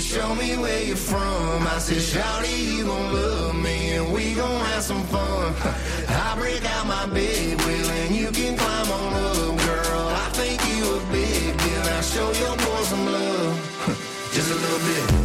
show me where you're from. I said, Shawty, you gon' love me and we gon' have some fun. I break out my big wheel and you can climb on up, girl. I think you a big deal. I show your boy some love, just a little bit.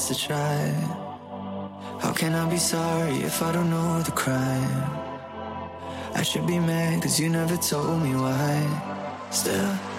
chance to try. How can I be sorry if I don't know the crime? I should be mad cause you never told me why. Still.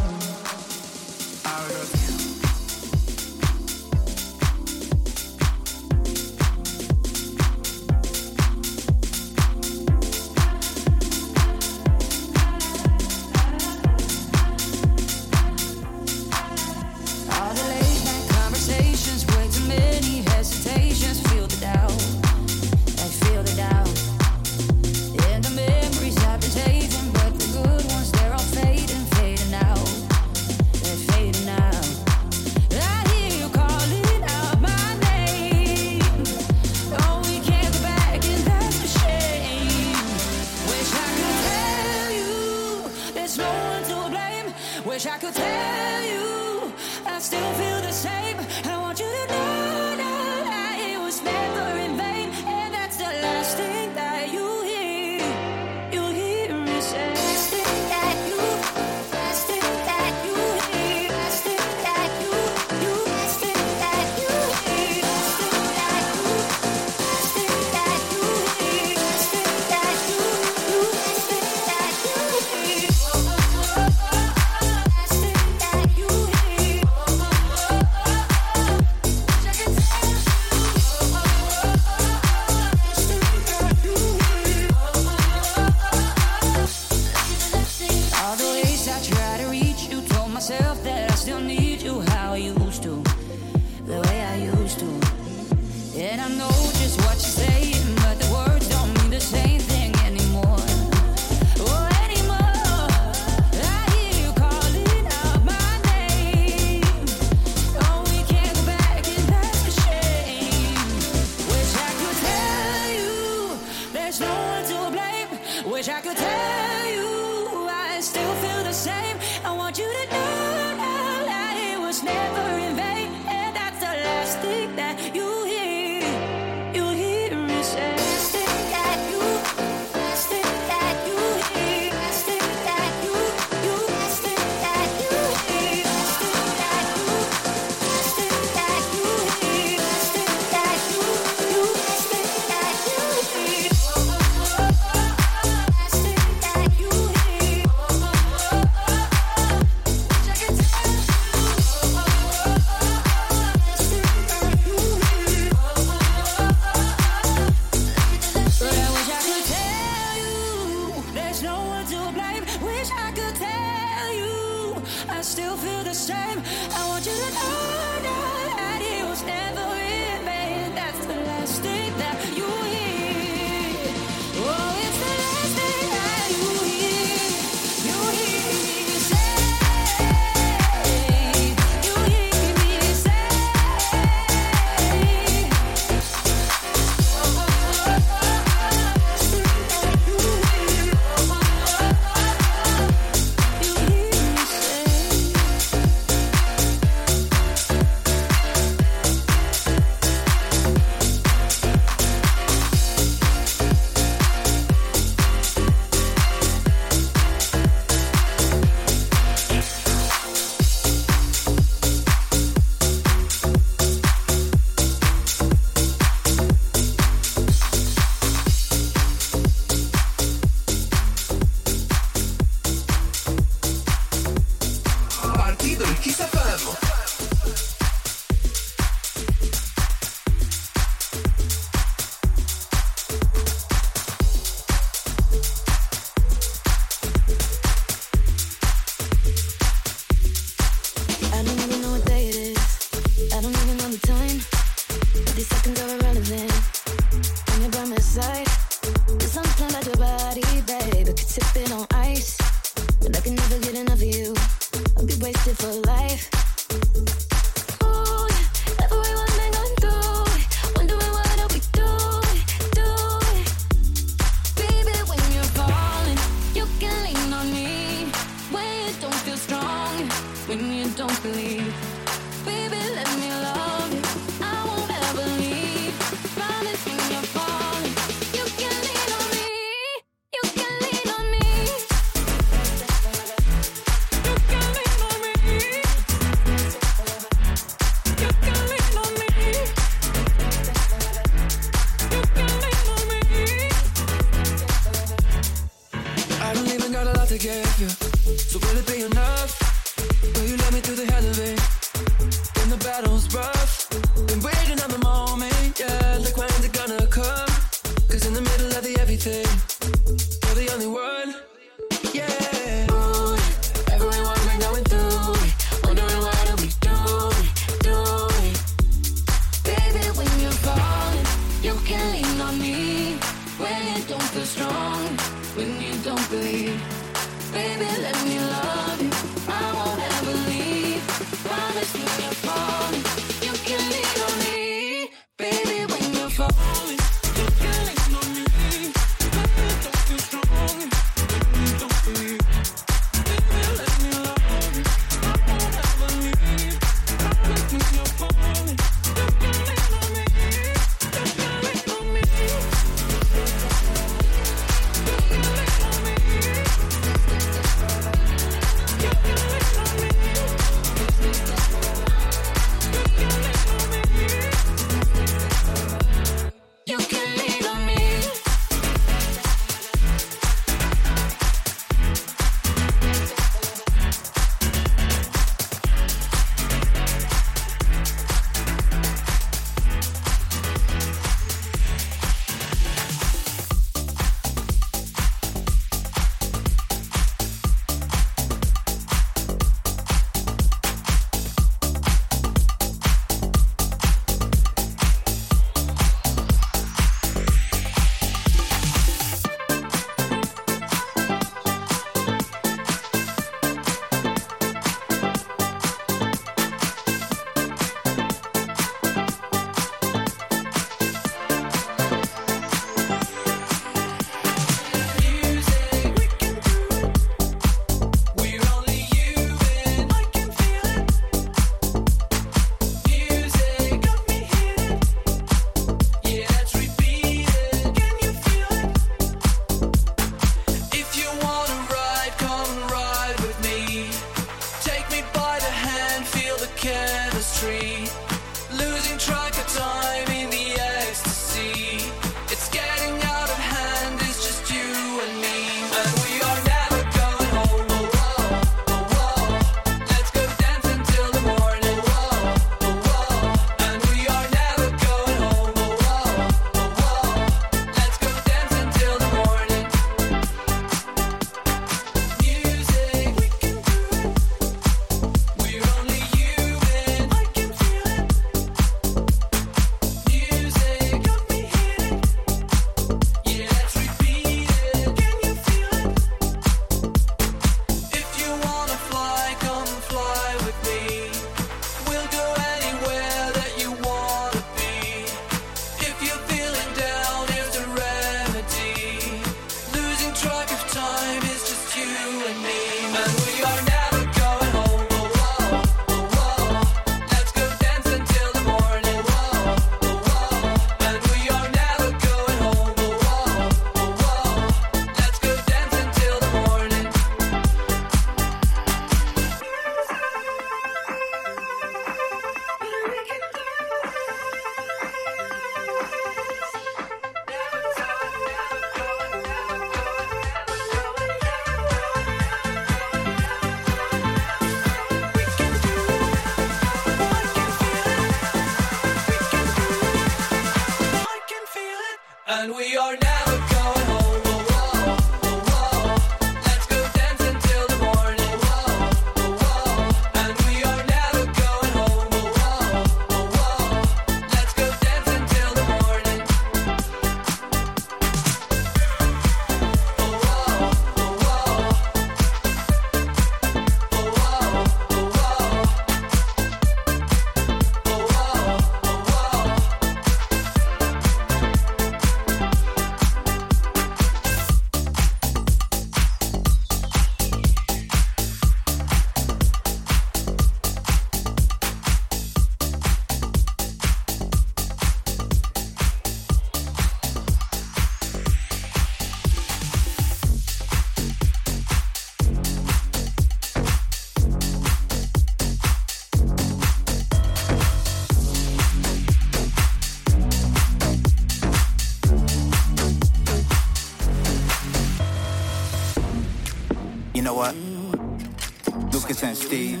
10 Steve.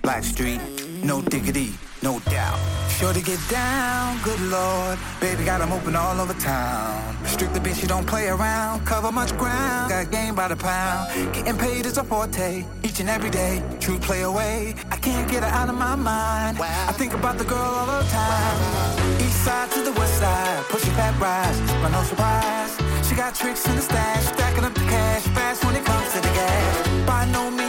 Blackstreet, no diggity, no doubt. Sure to get down, good lord. Baby got 'em open all over town. Strictly bitch, you don't play around. Cover much ground, got game by the pound. Getting paid is a forte, each and every day. True play away, I can't get her out of my mind. I think about the girl all the time. East side to the west side, pushing back rise, but no surprise. She got tricks in the stash, stacking up the cash fast when it comes to the gas. By no means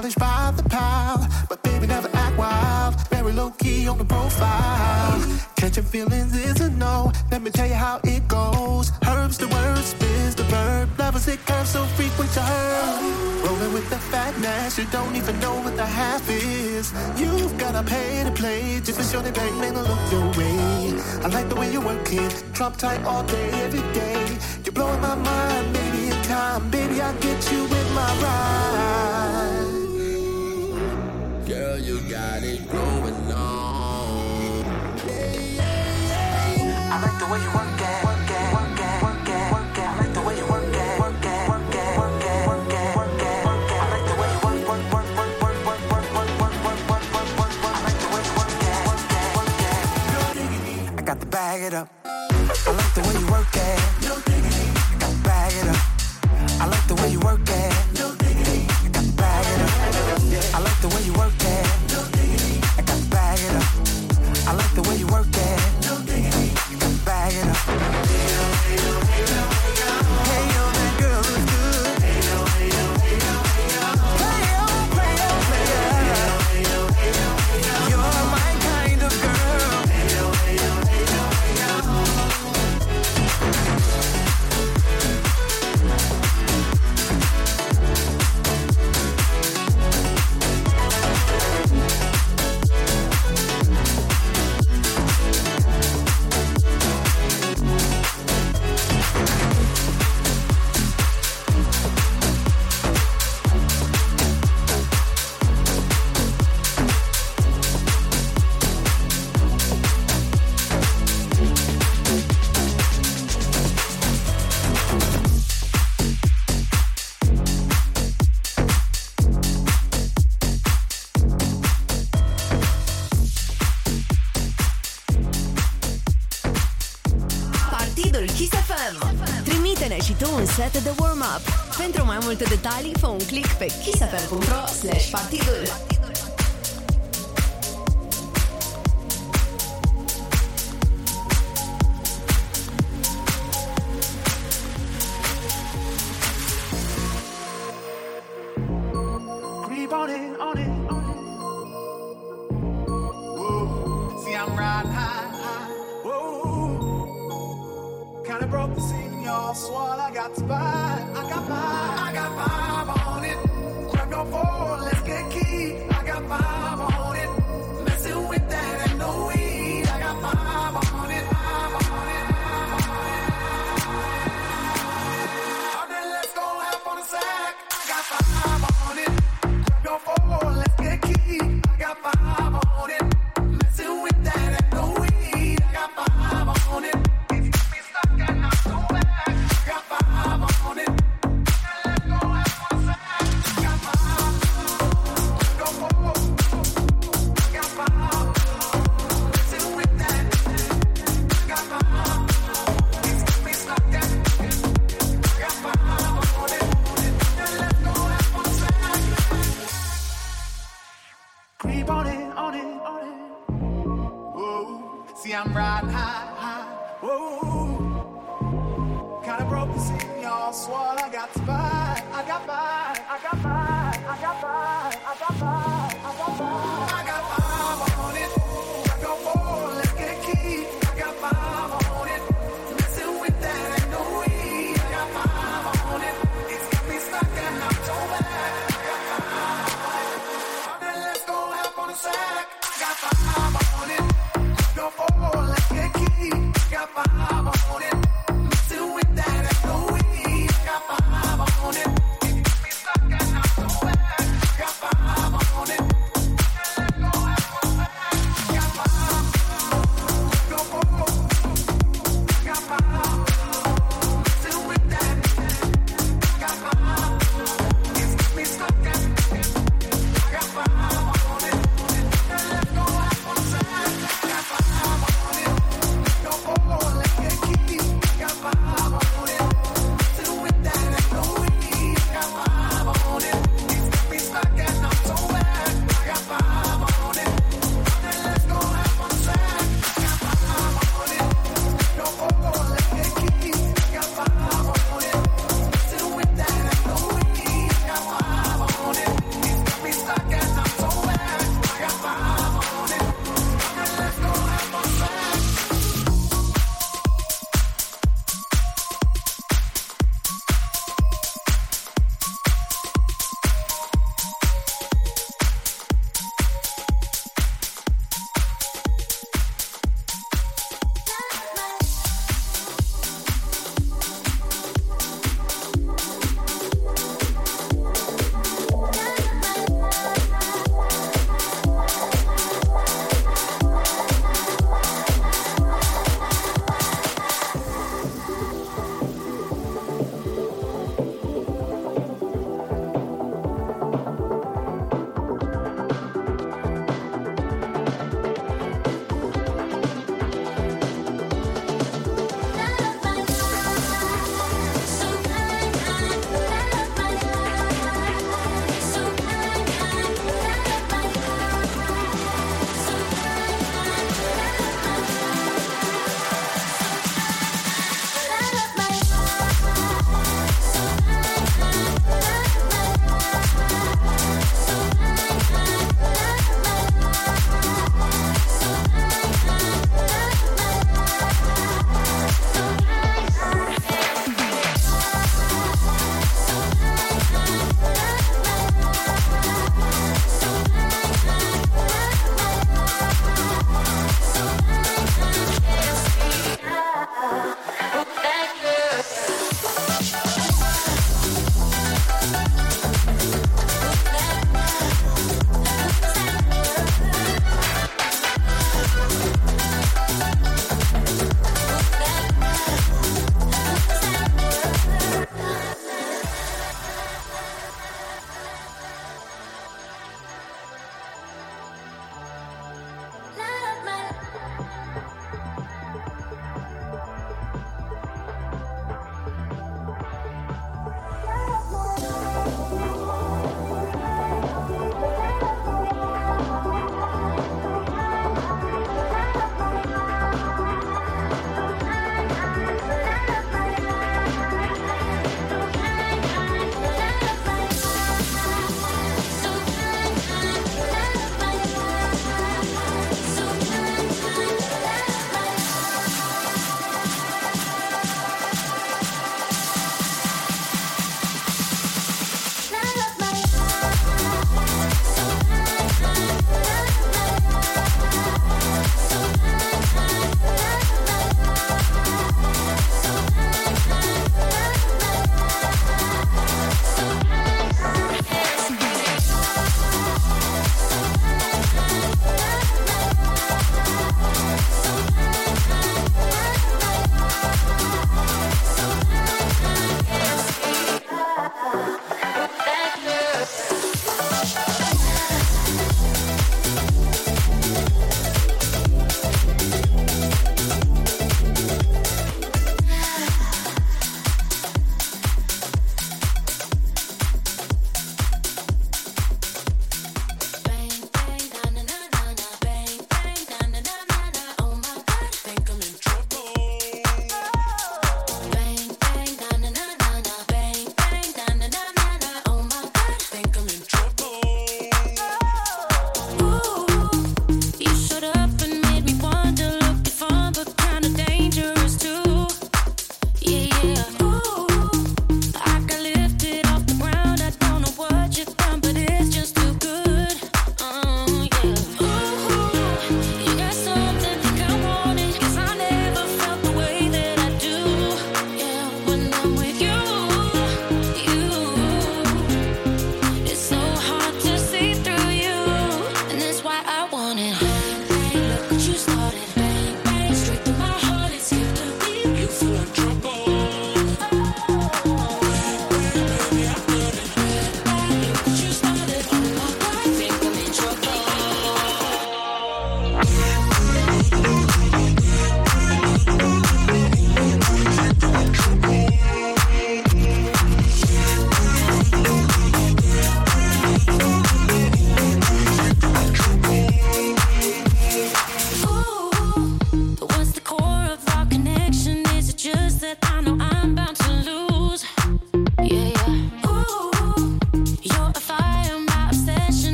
knowledge by the pile. But baby, never act wild, very low key on the profile. Catching feelings is a no. Let me tell you how it goes. Herbs the word, spins the verb. Levels it curves so frequent to her. Rolling with the fatness, you don't even know what the half is. You've gotta pay to play just for sure they bang, man, to look your way. I like the way you work it, drop tight all day, every day. You're blowing my mind, baby, in time. Baby, I'll get you with my ride. You got it going on. I like the way you work it. I the it. I like the way you work, you it, got the way you work it. I got to bag it up. I like the way you work it. multe detalii, fă un click pe kissfm.ro slash partydul. Kinda broke the I got to buy.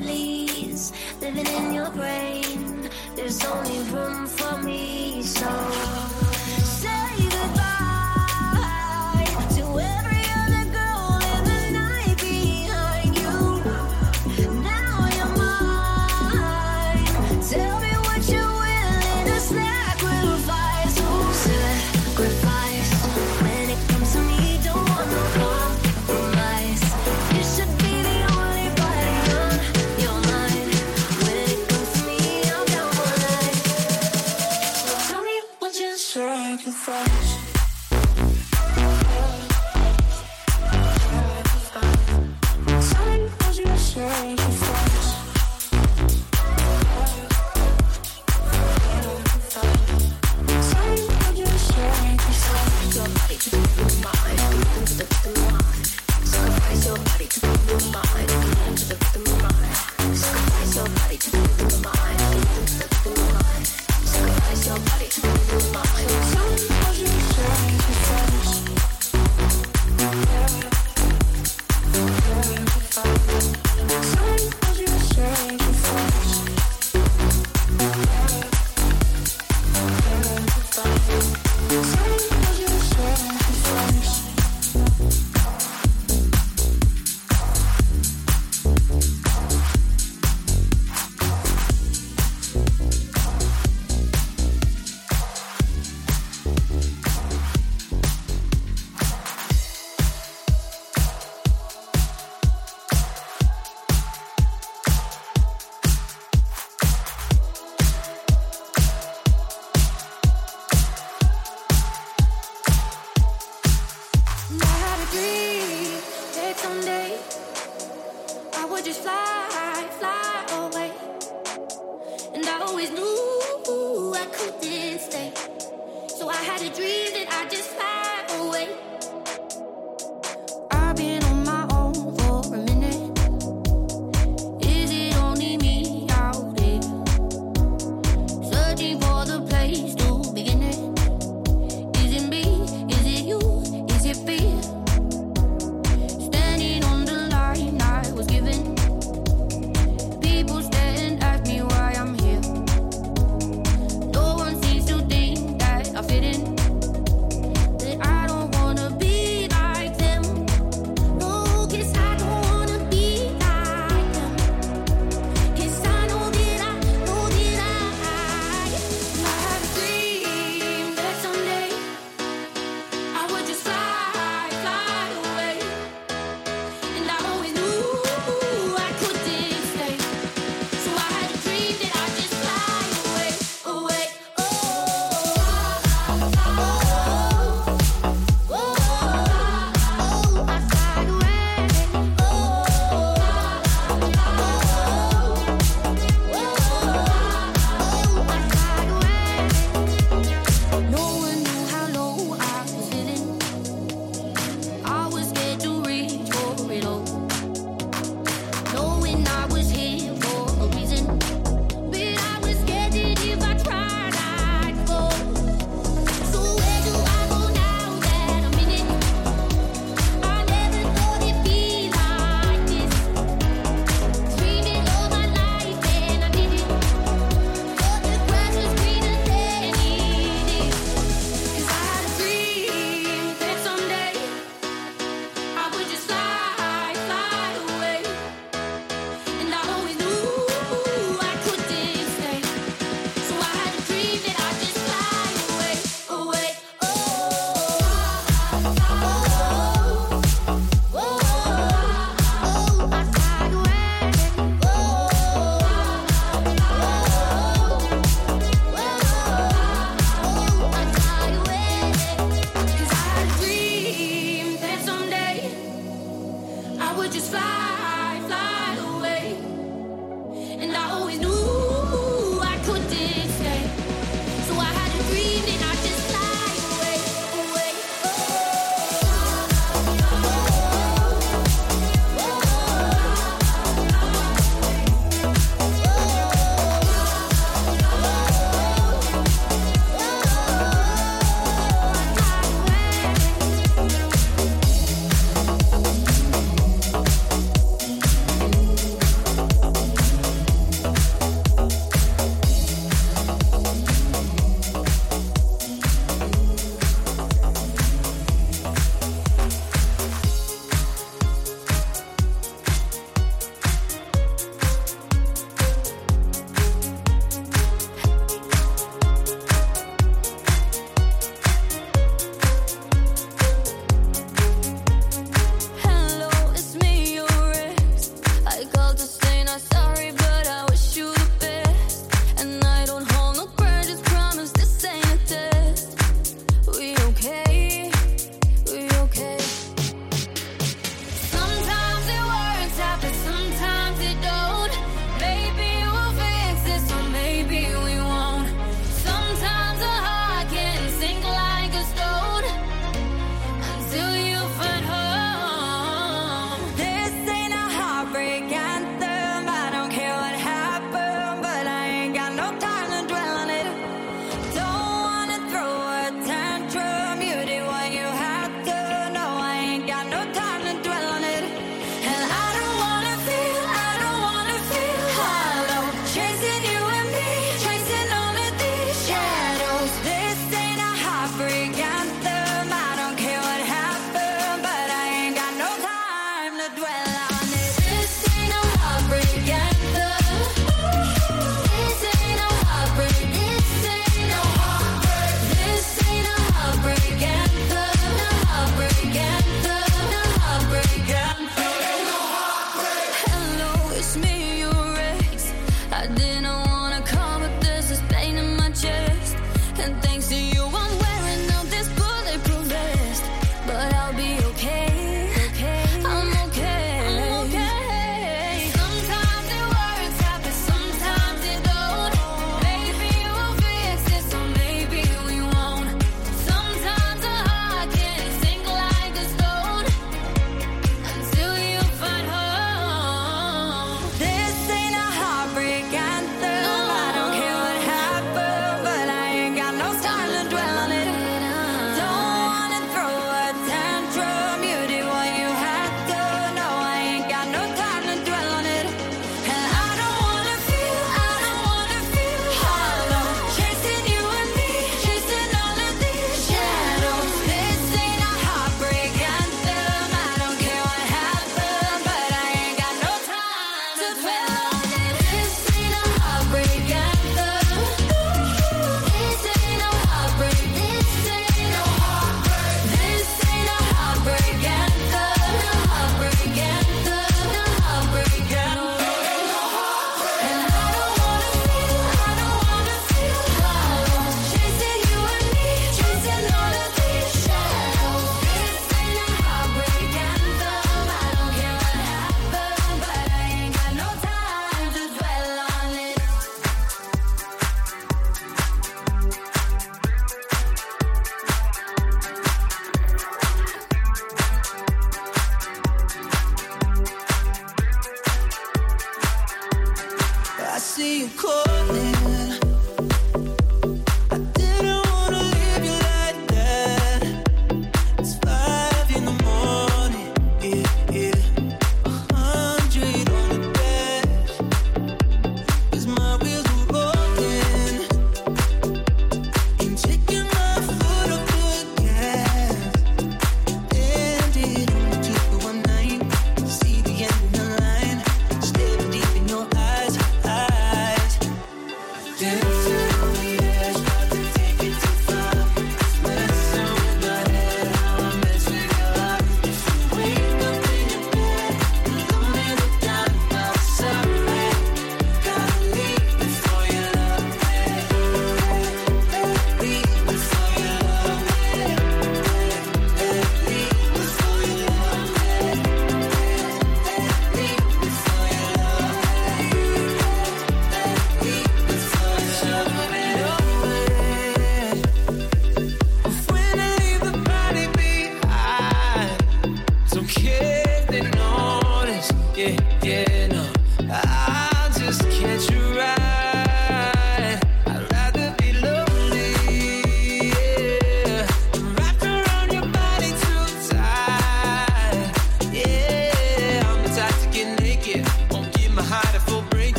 Time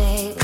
hard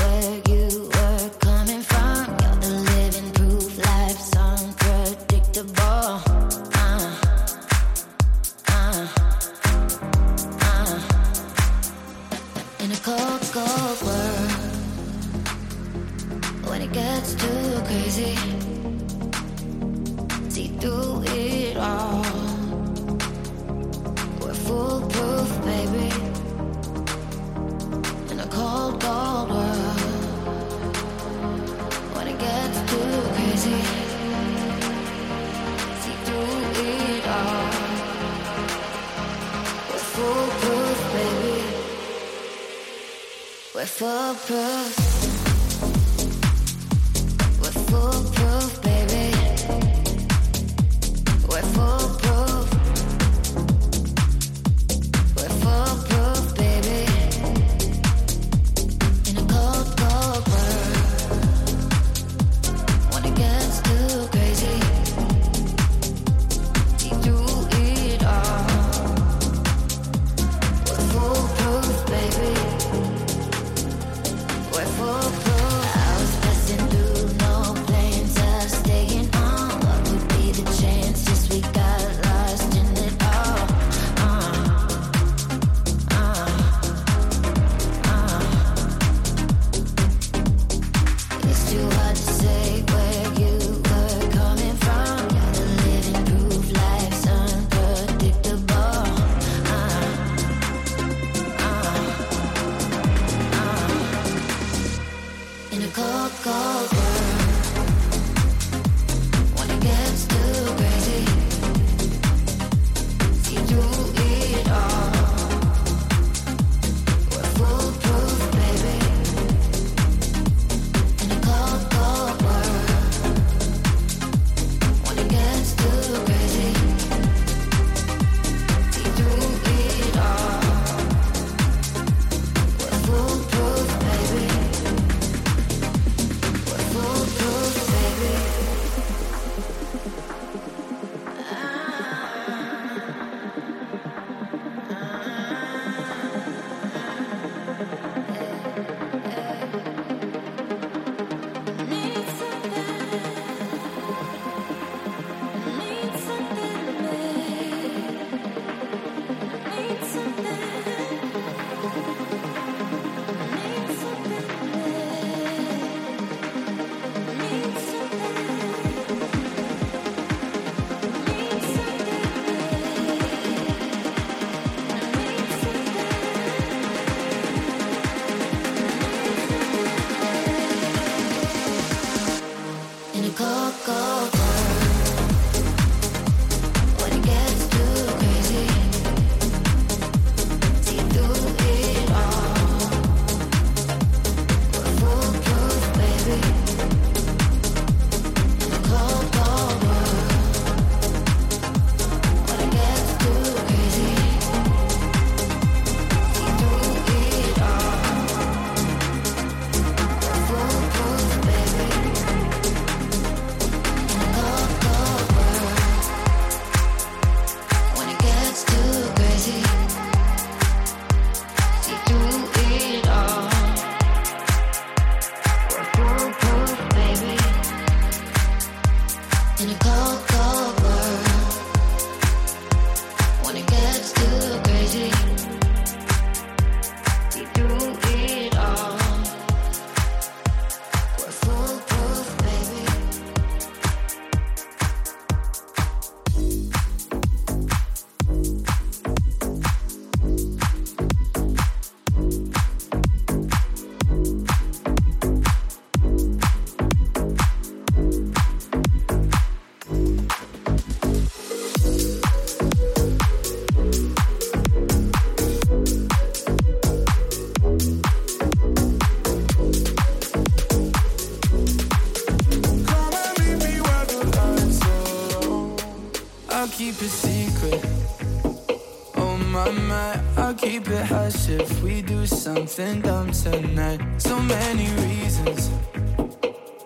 keep it hush if we do something dumb tonight. So many reasons.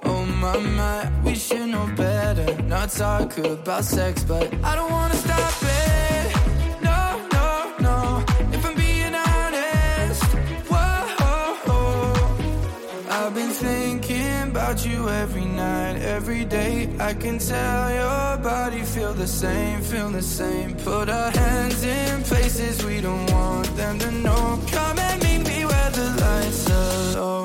Oh my my, we should know better. Not talk about sex, but I don't wanna stop it. No, no, no. If I'm being honest. I've been thinking about you every night, every day. I can tell you body feel the same, feel the same. Put our hands in places we don't want them to know. Come and meet me where the lights are low.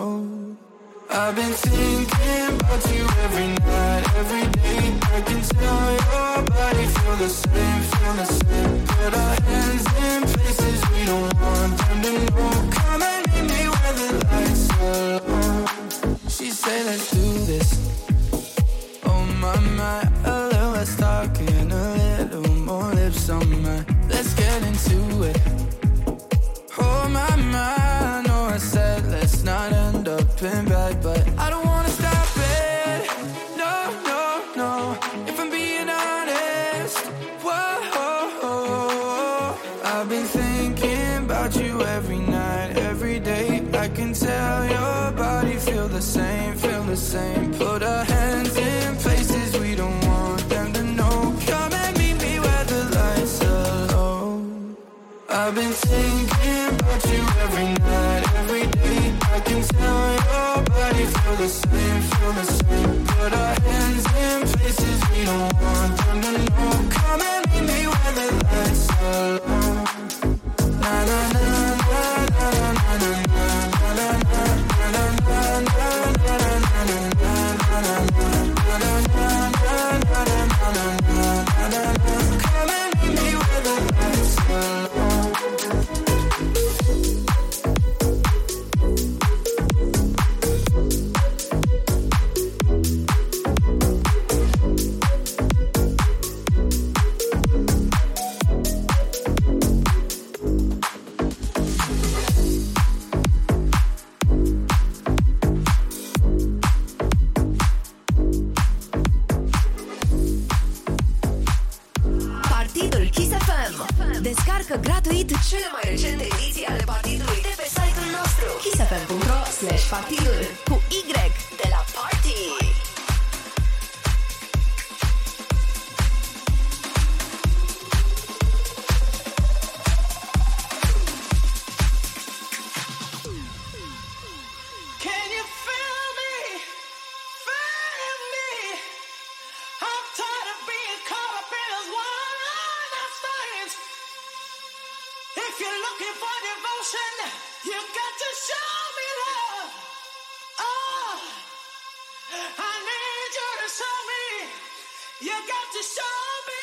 You got to show me.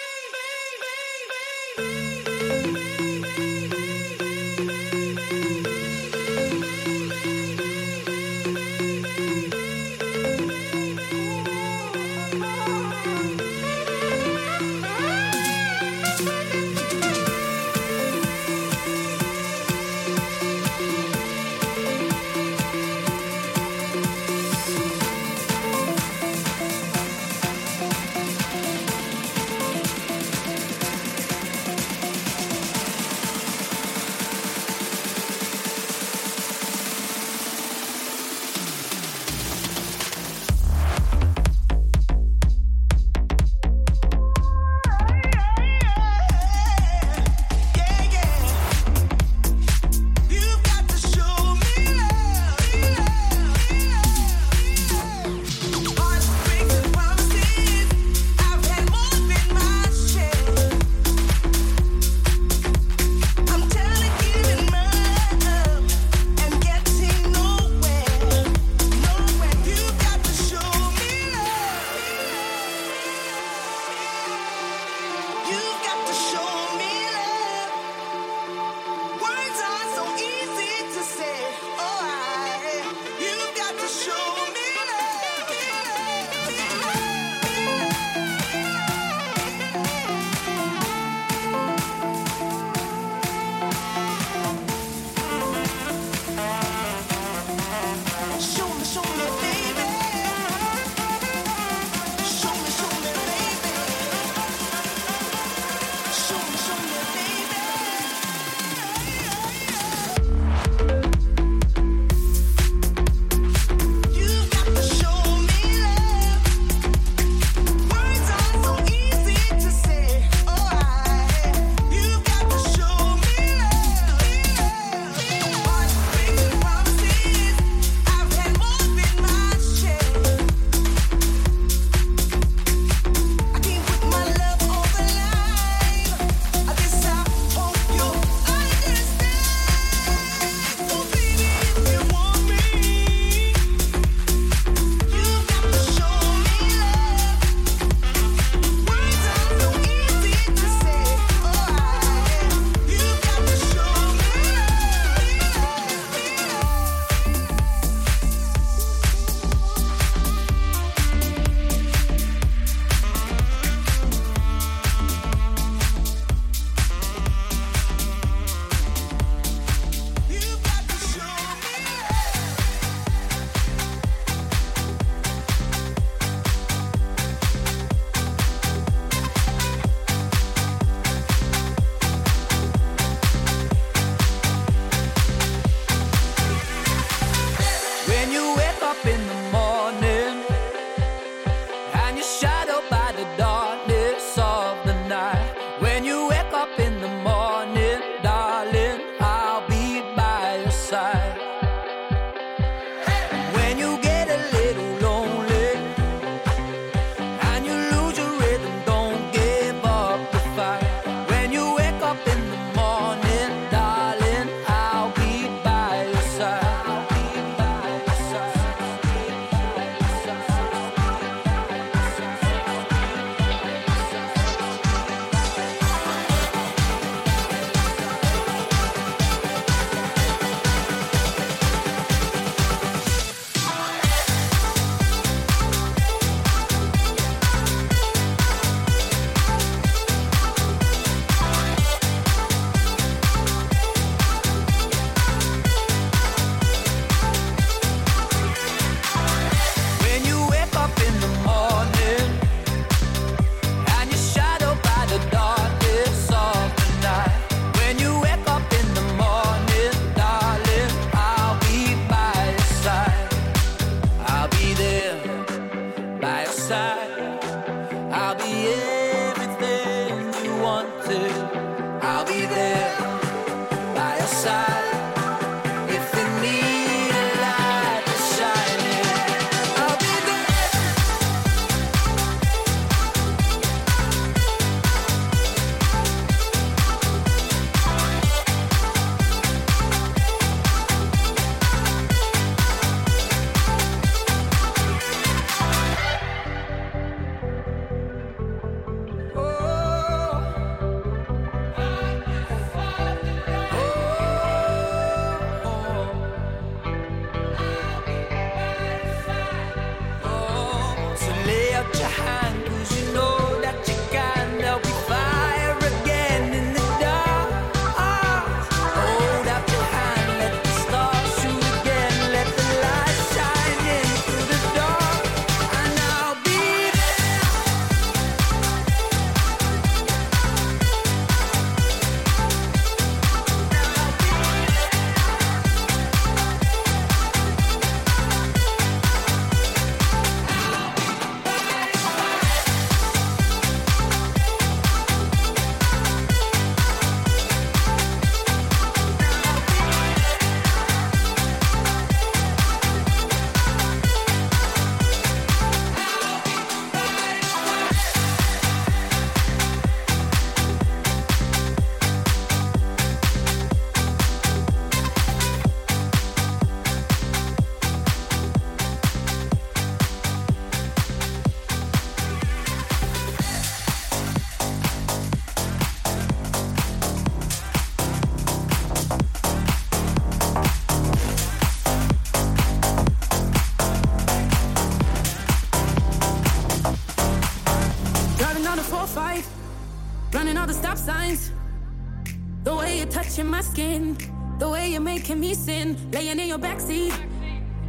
laying in your backseat.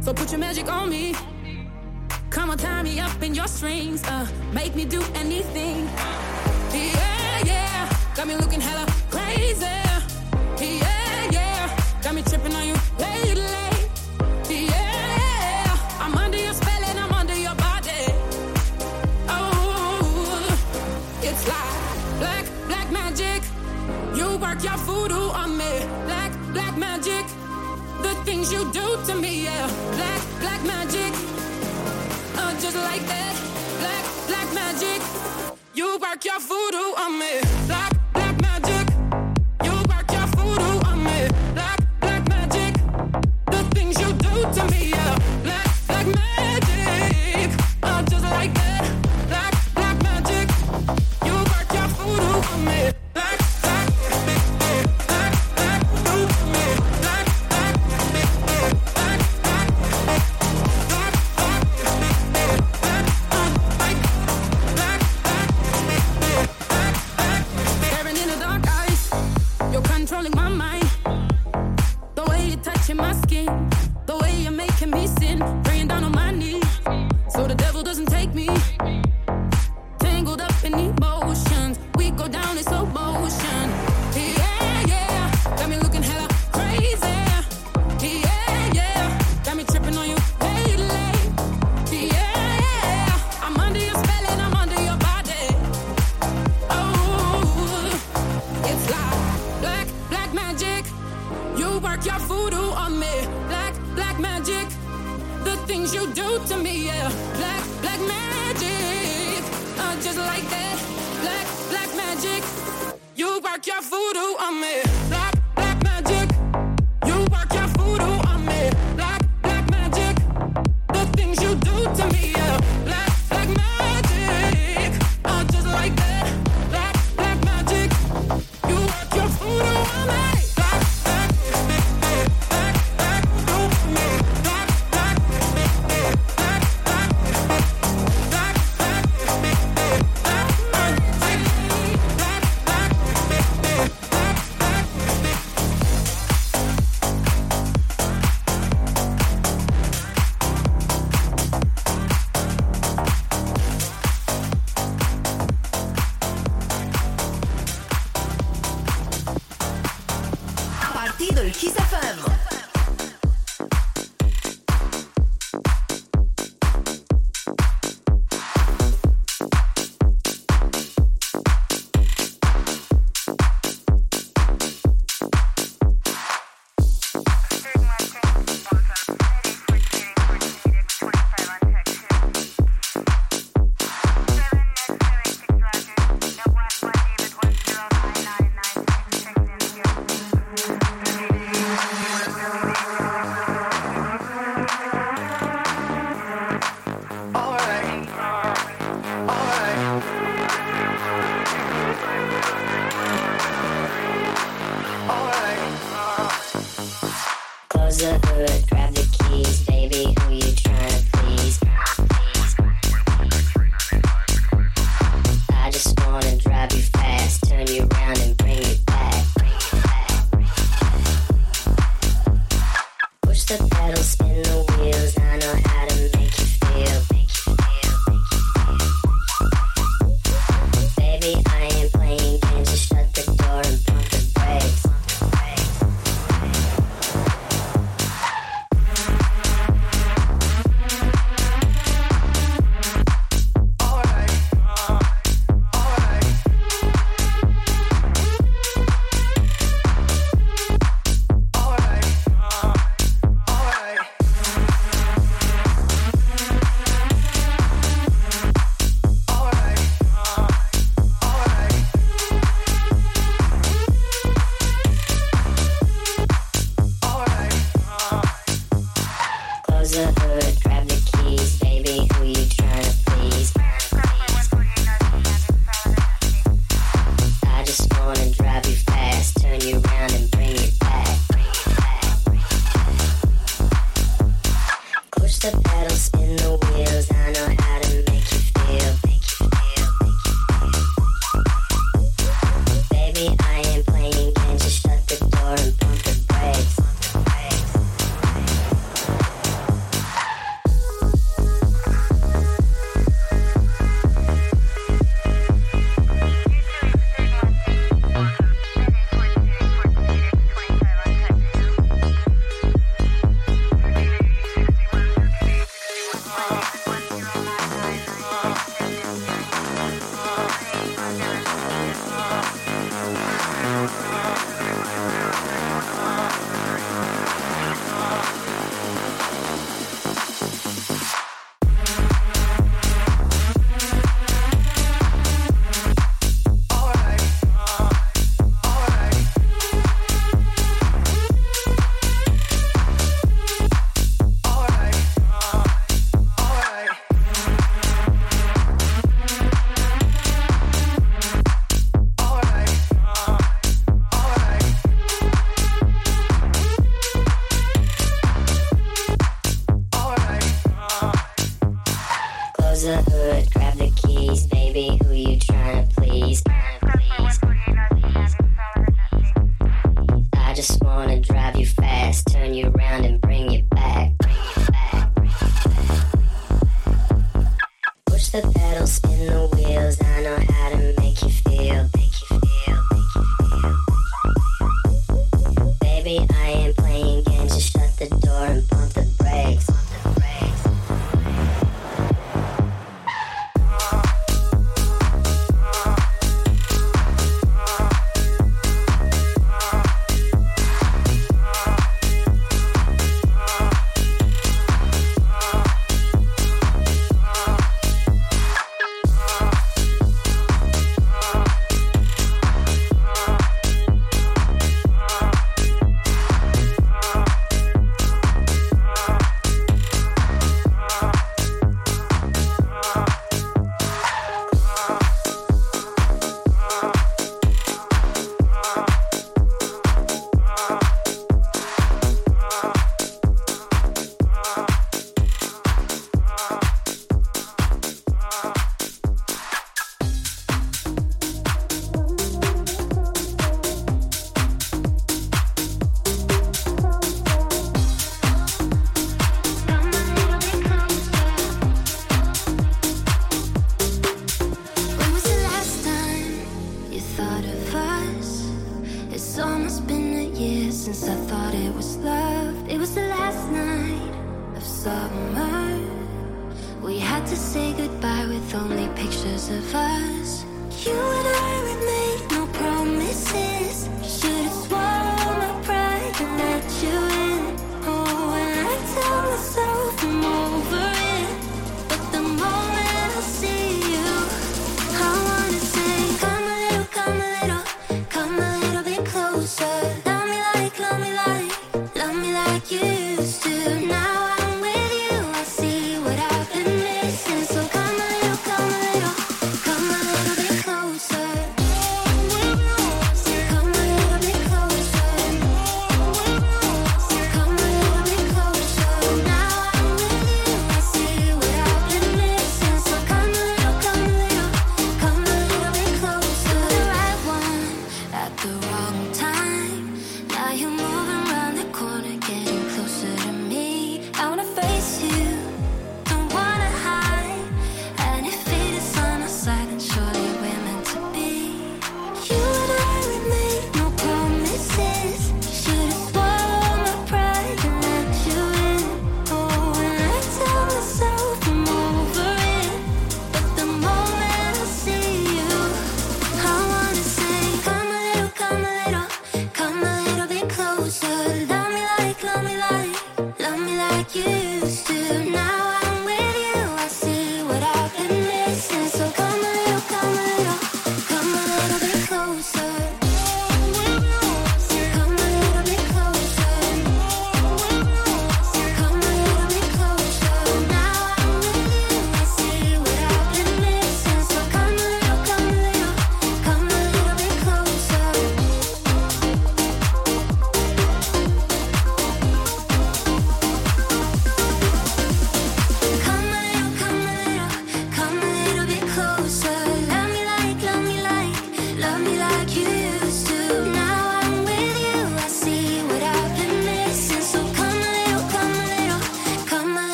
So put your magic on me. Come on, tie me up in your strings. Uh, make me do desert. used to now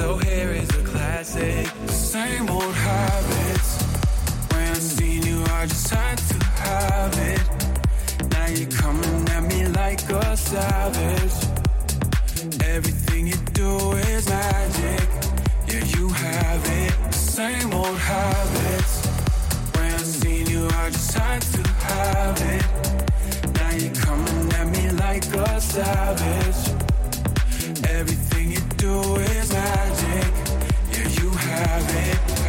So here is a classic. Same old habits. When I seen you, I just had to have it. Now you're coming at me like a savage. Everything you do is magic. Yeah, you have it. Same old habits. When I seen you, I just had to have it. Now you're coming at me like a savage. Everything you do is magic. Yeah, you have it.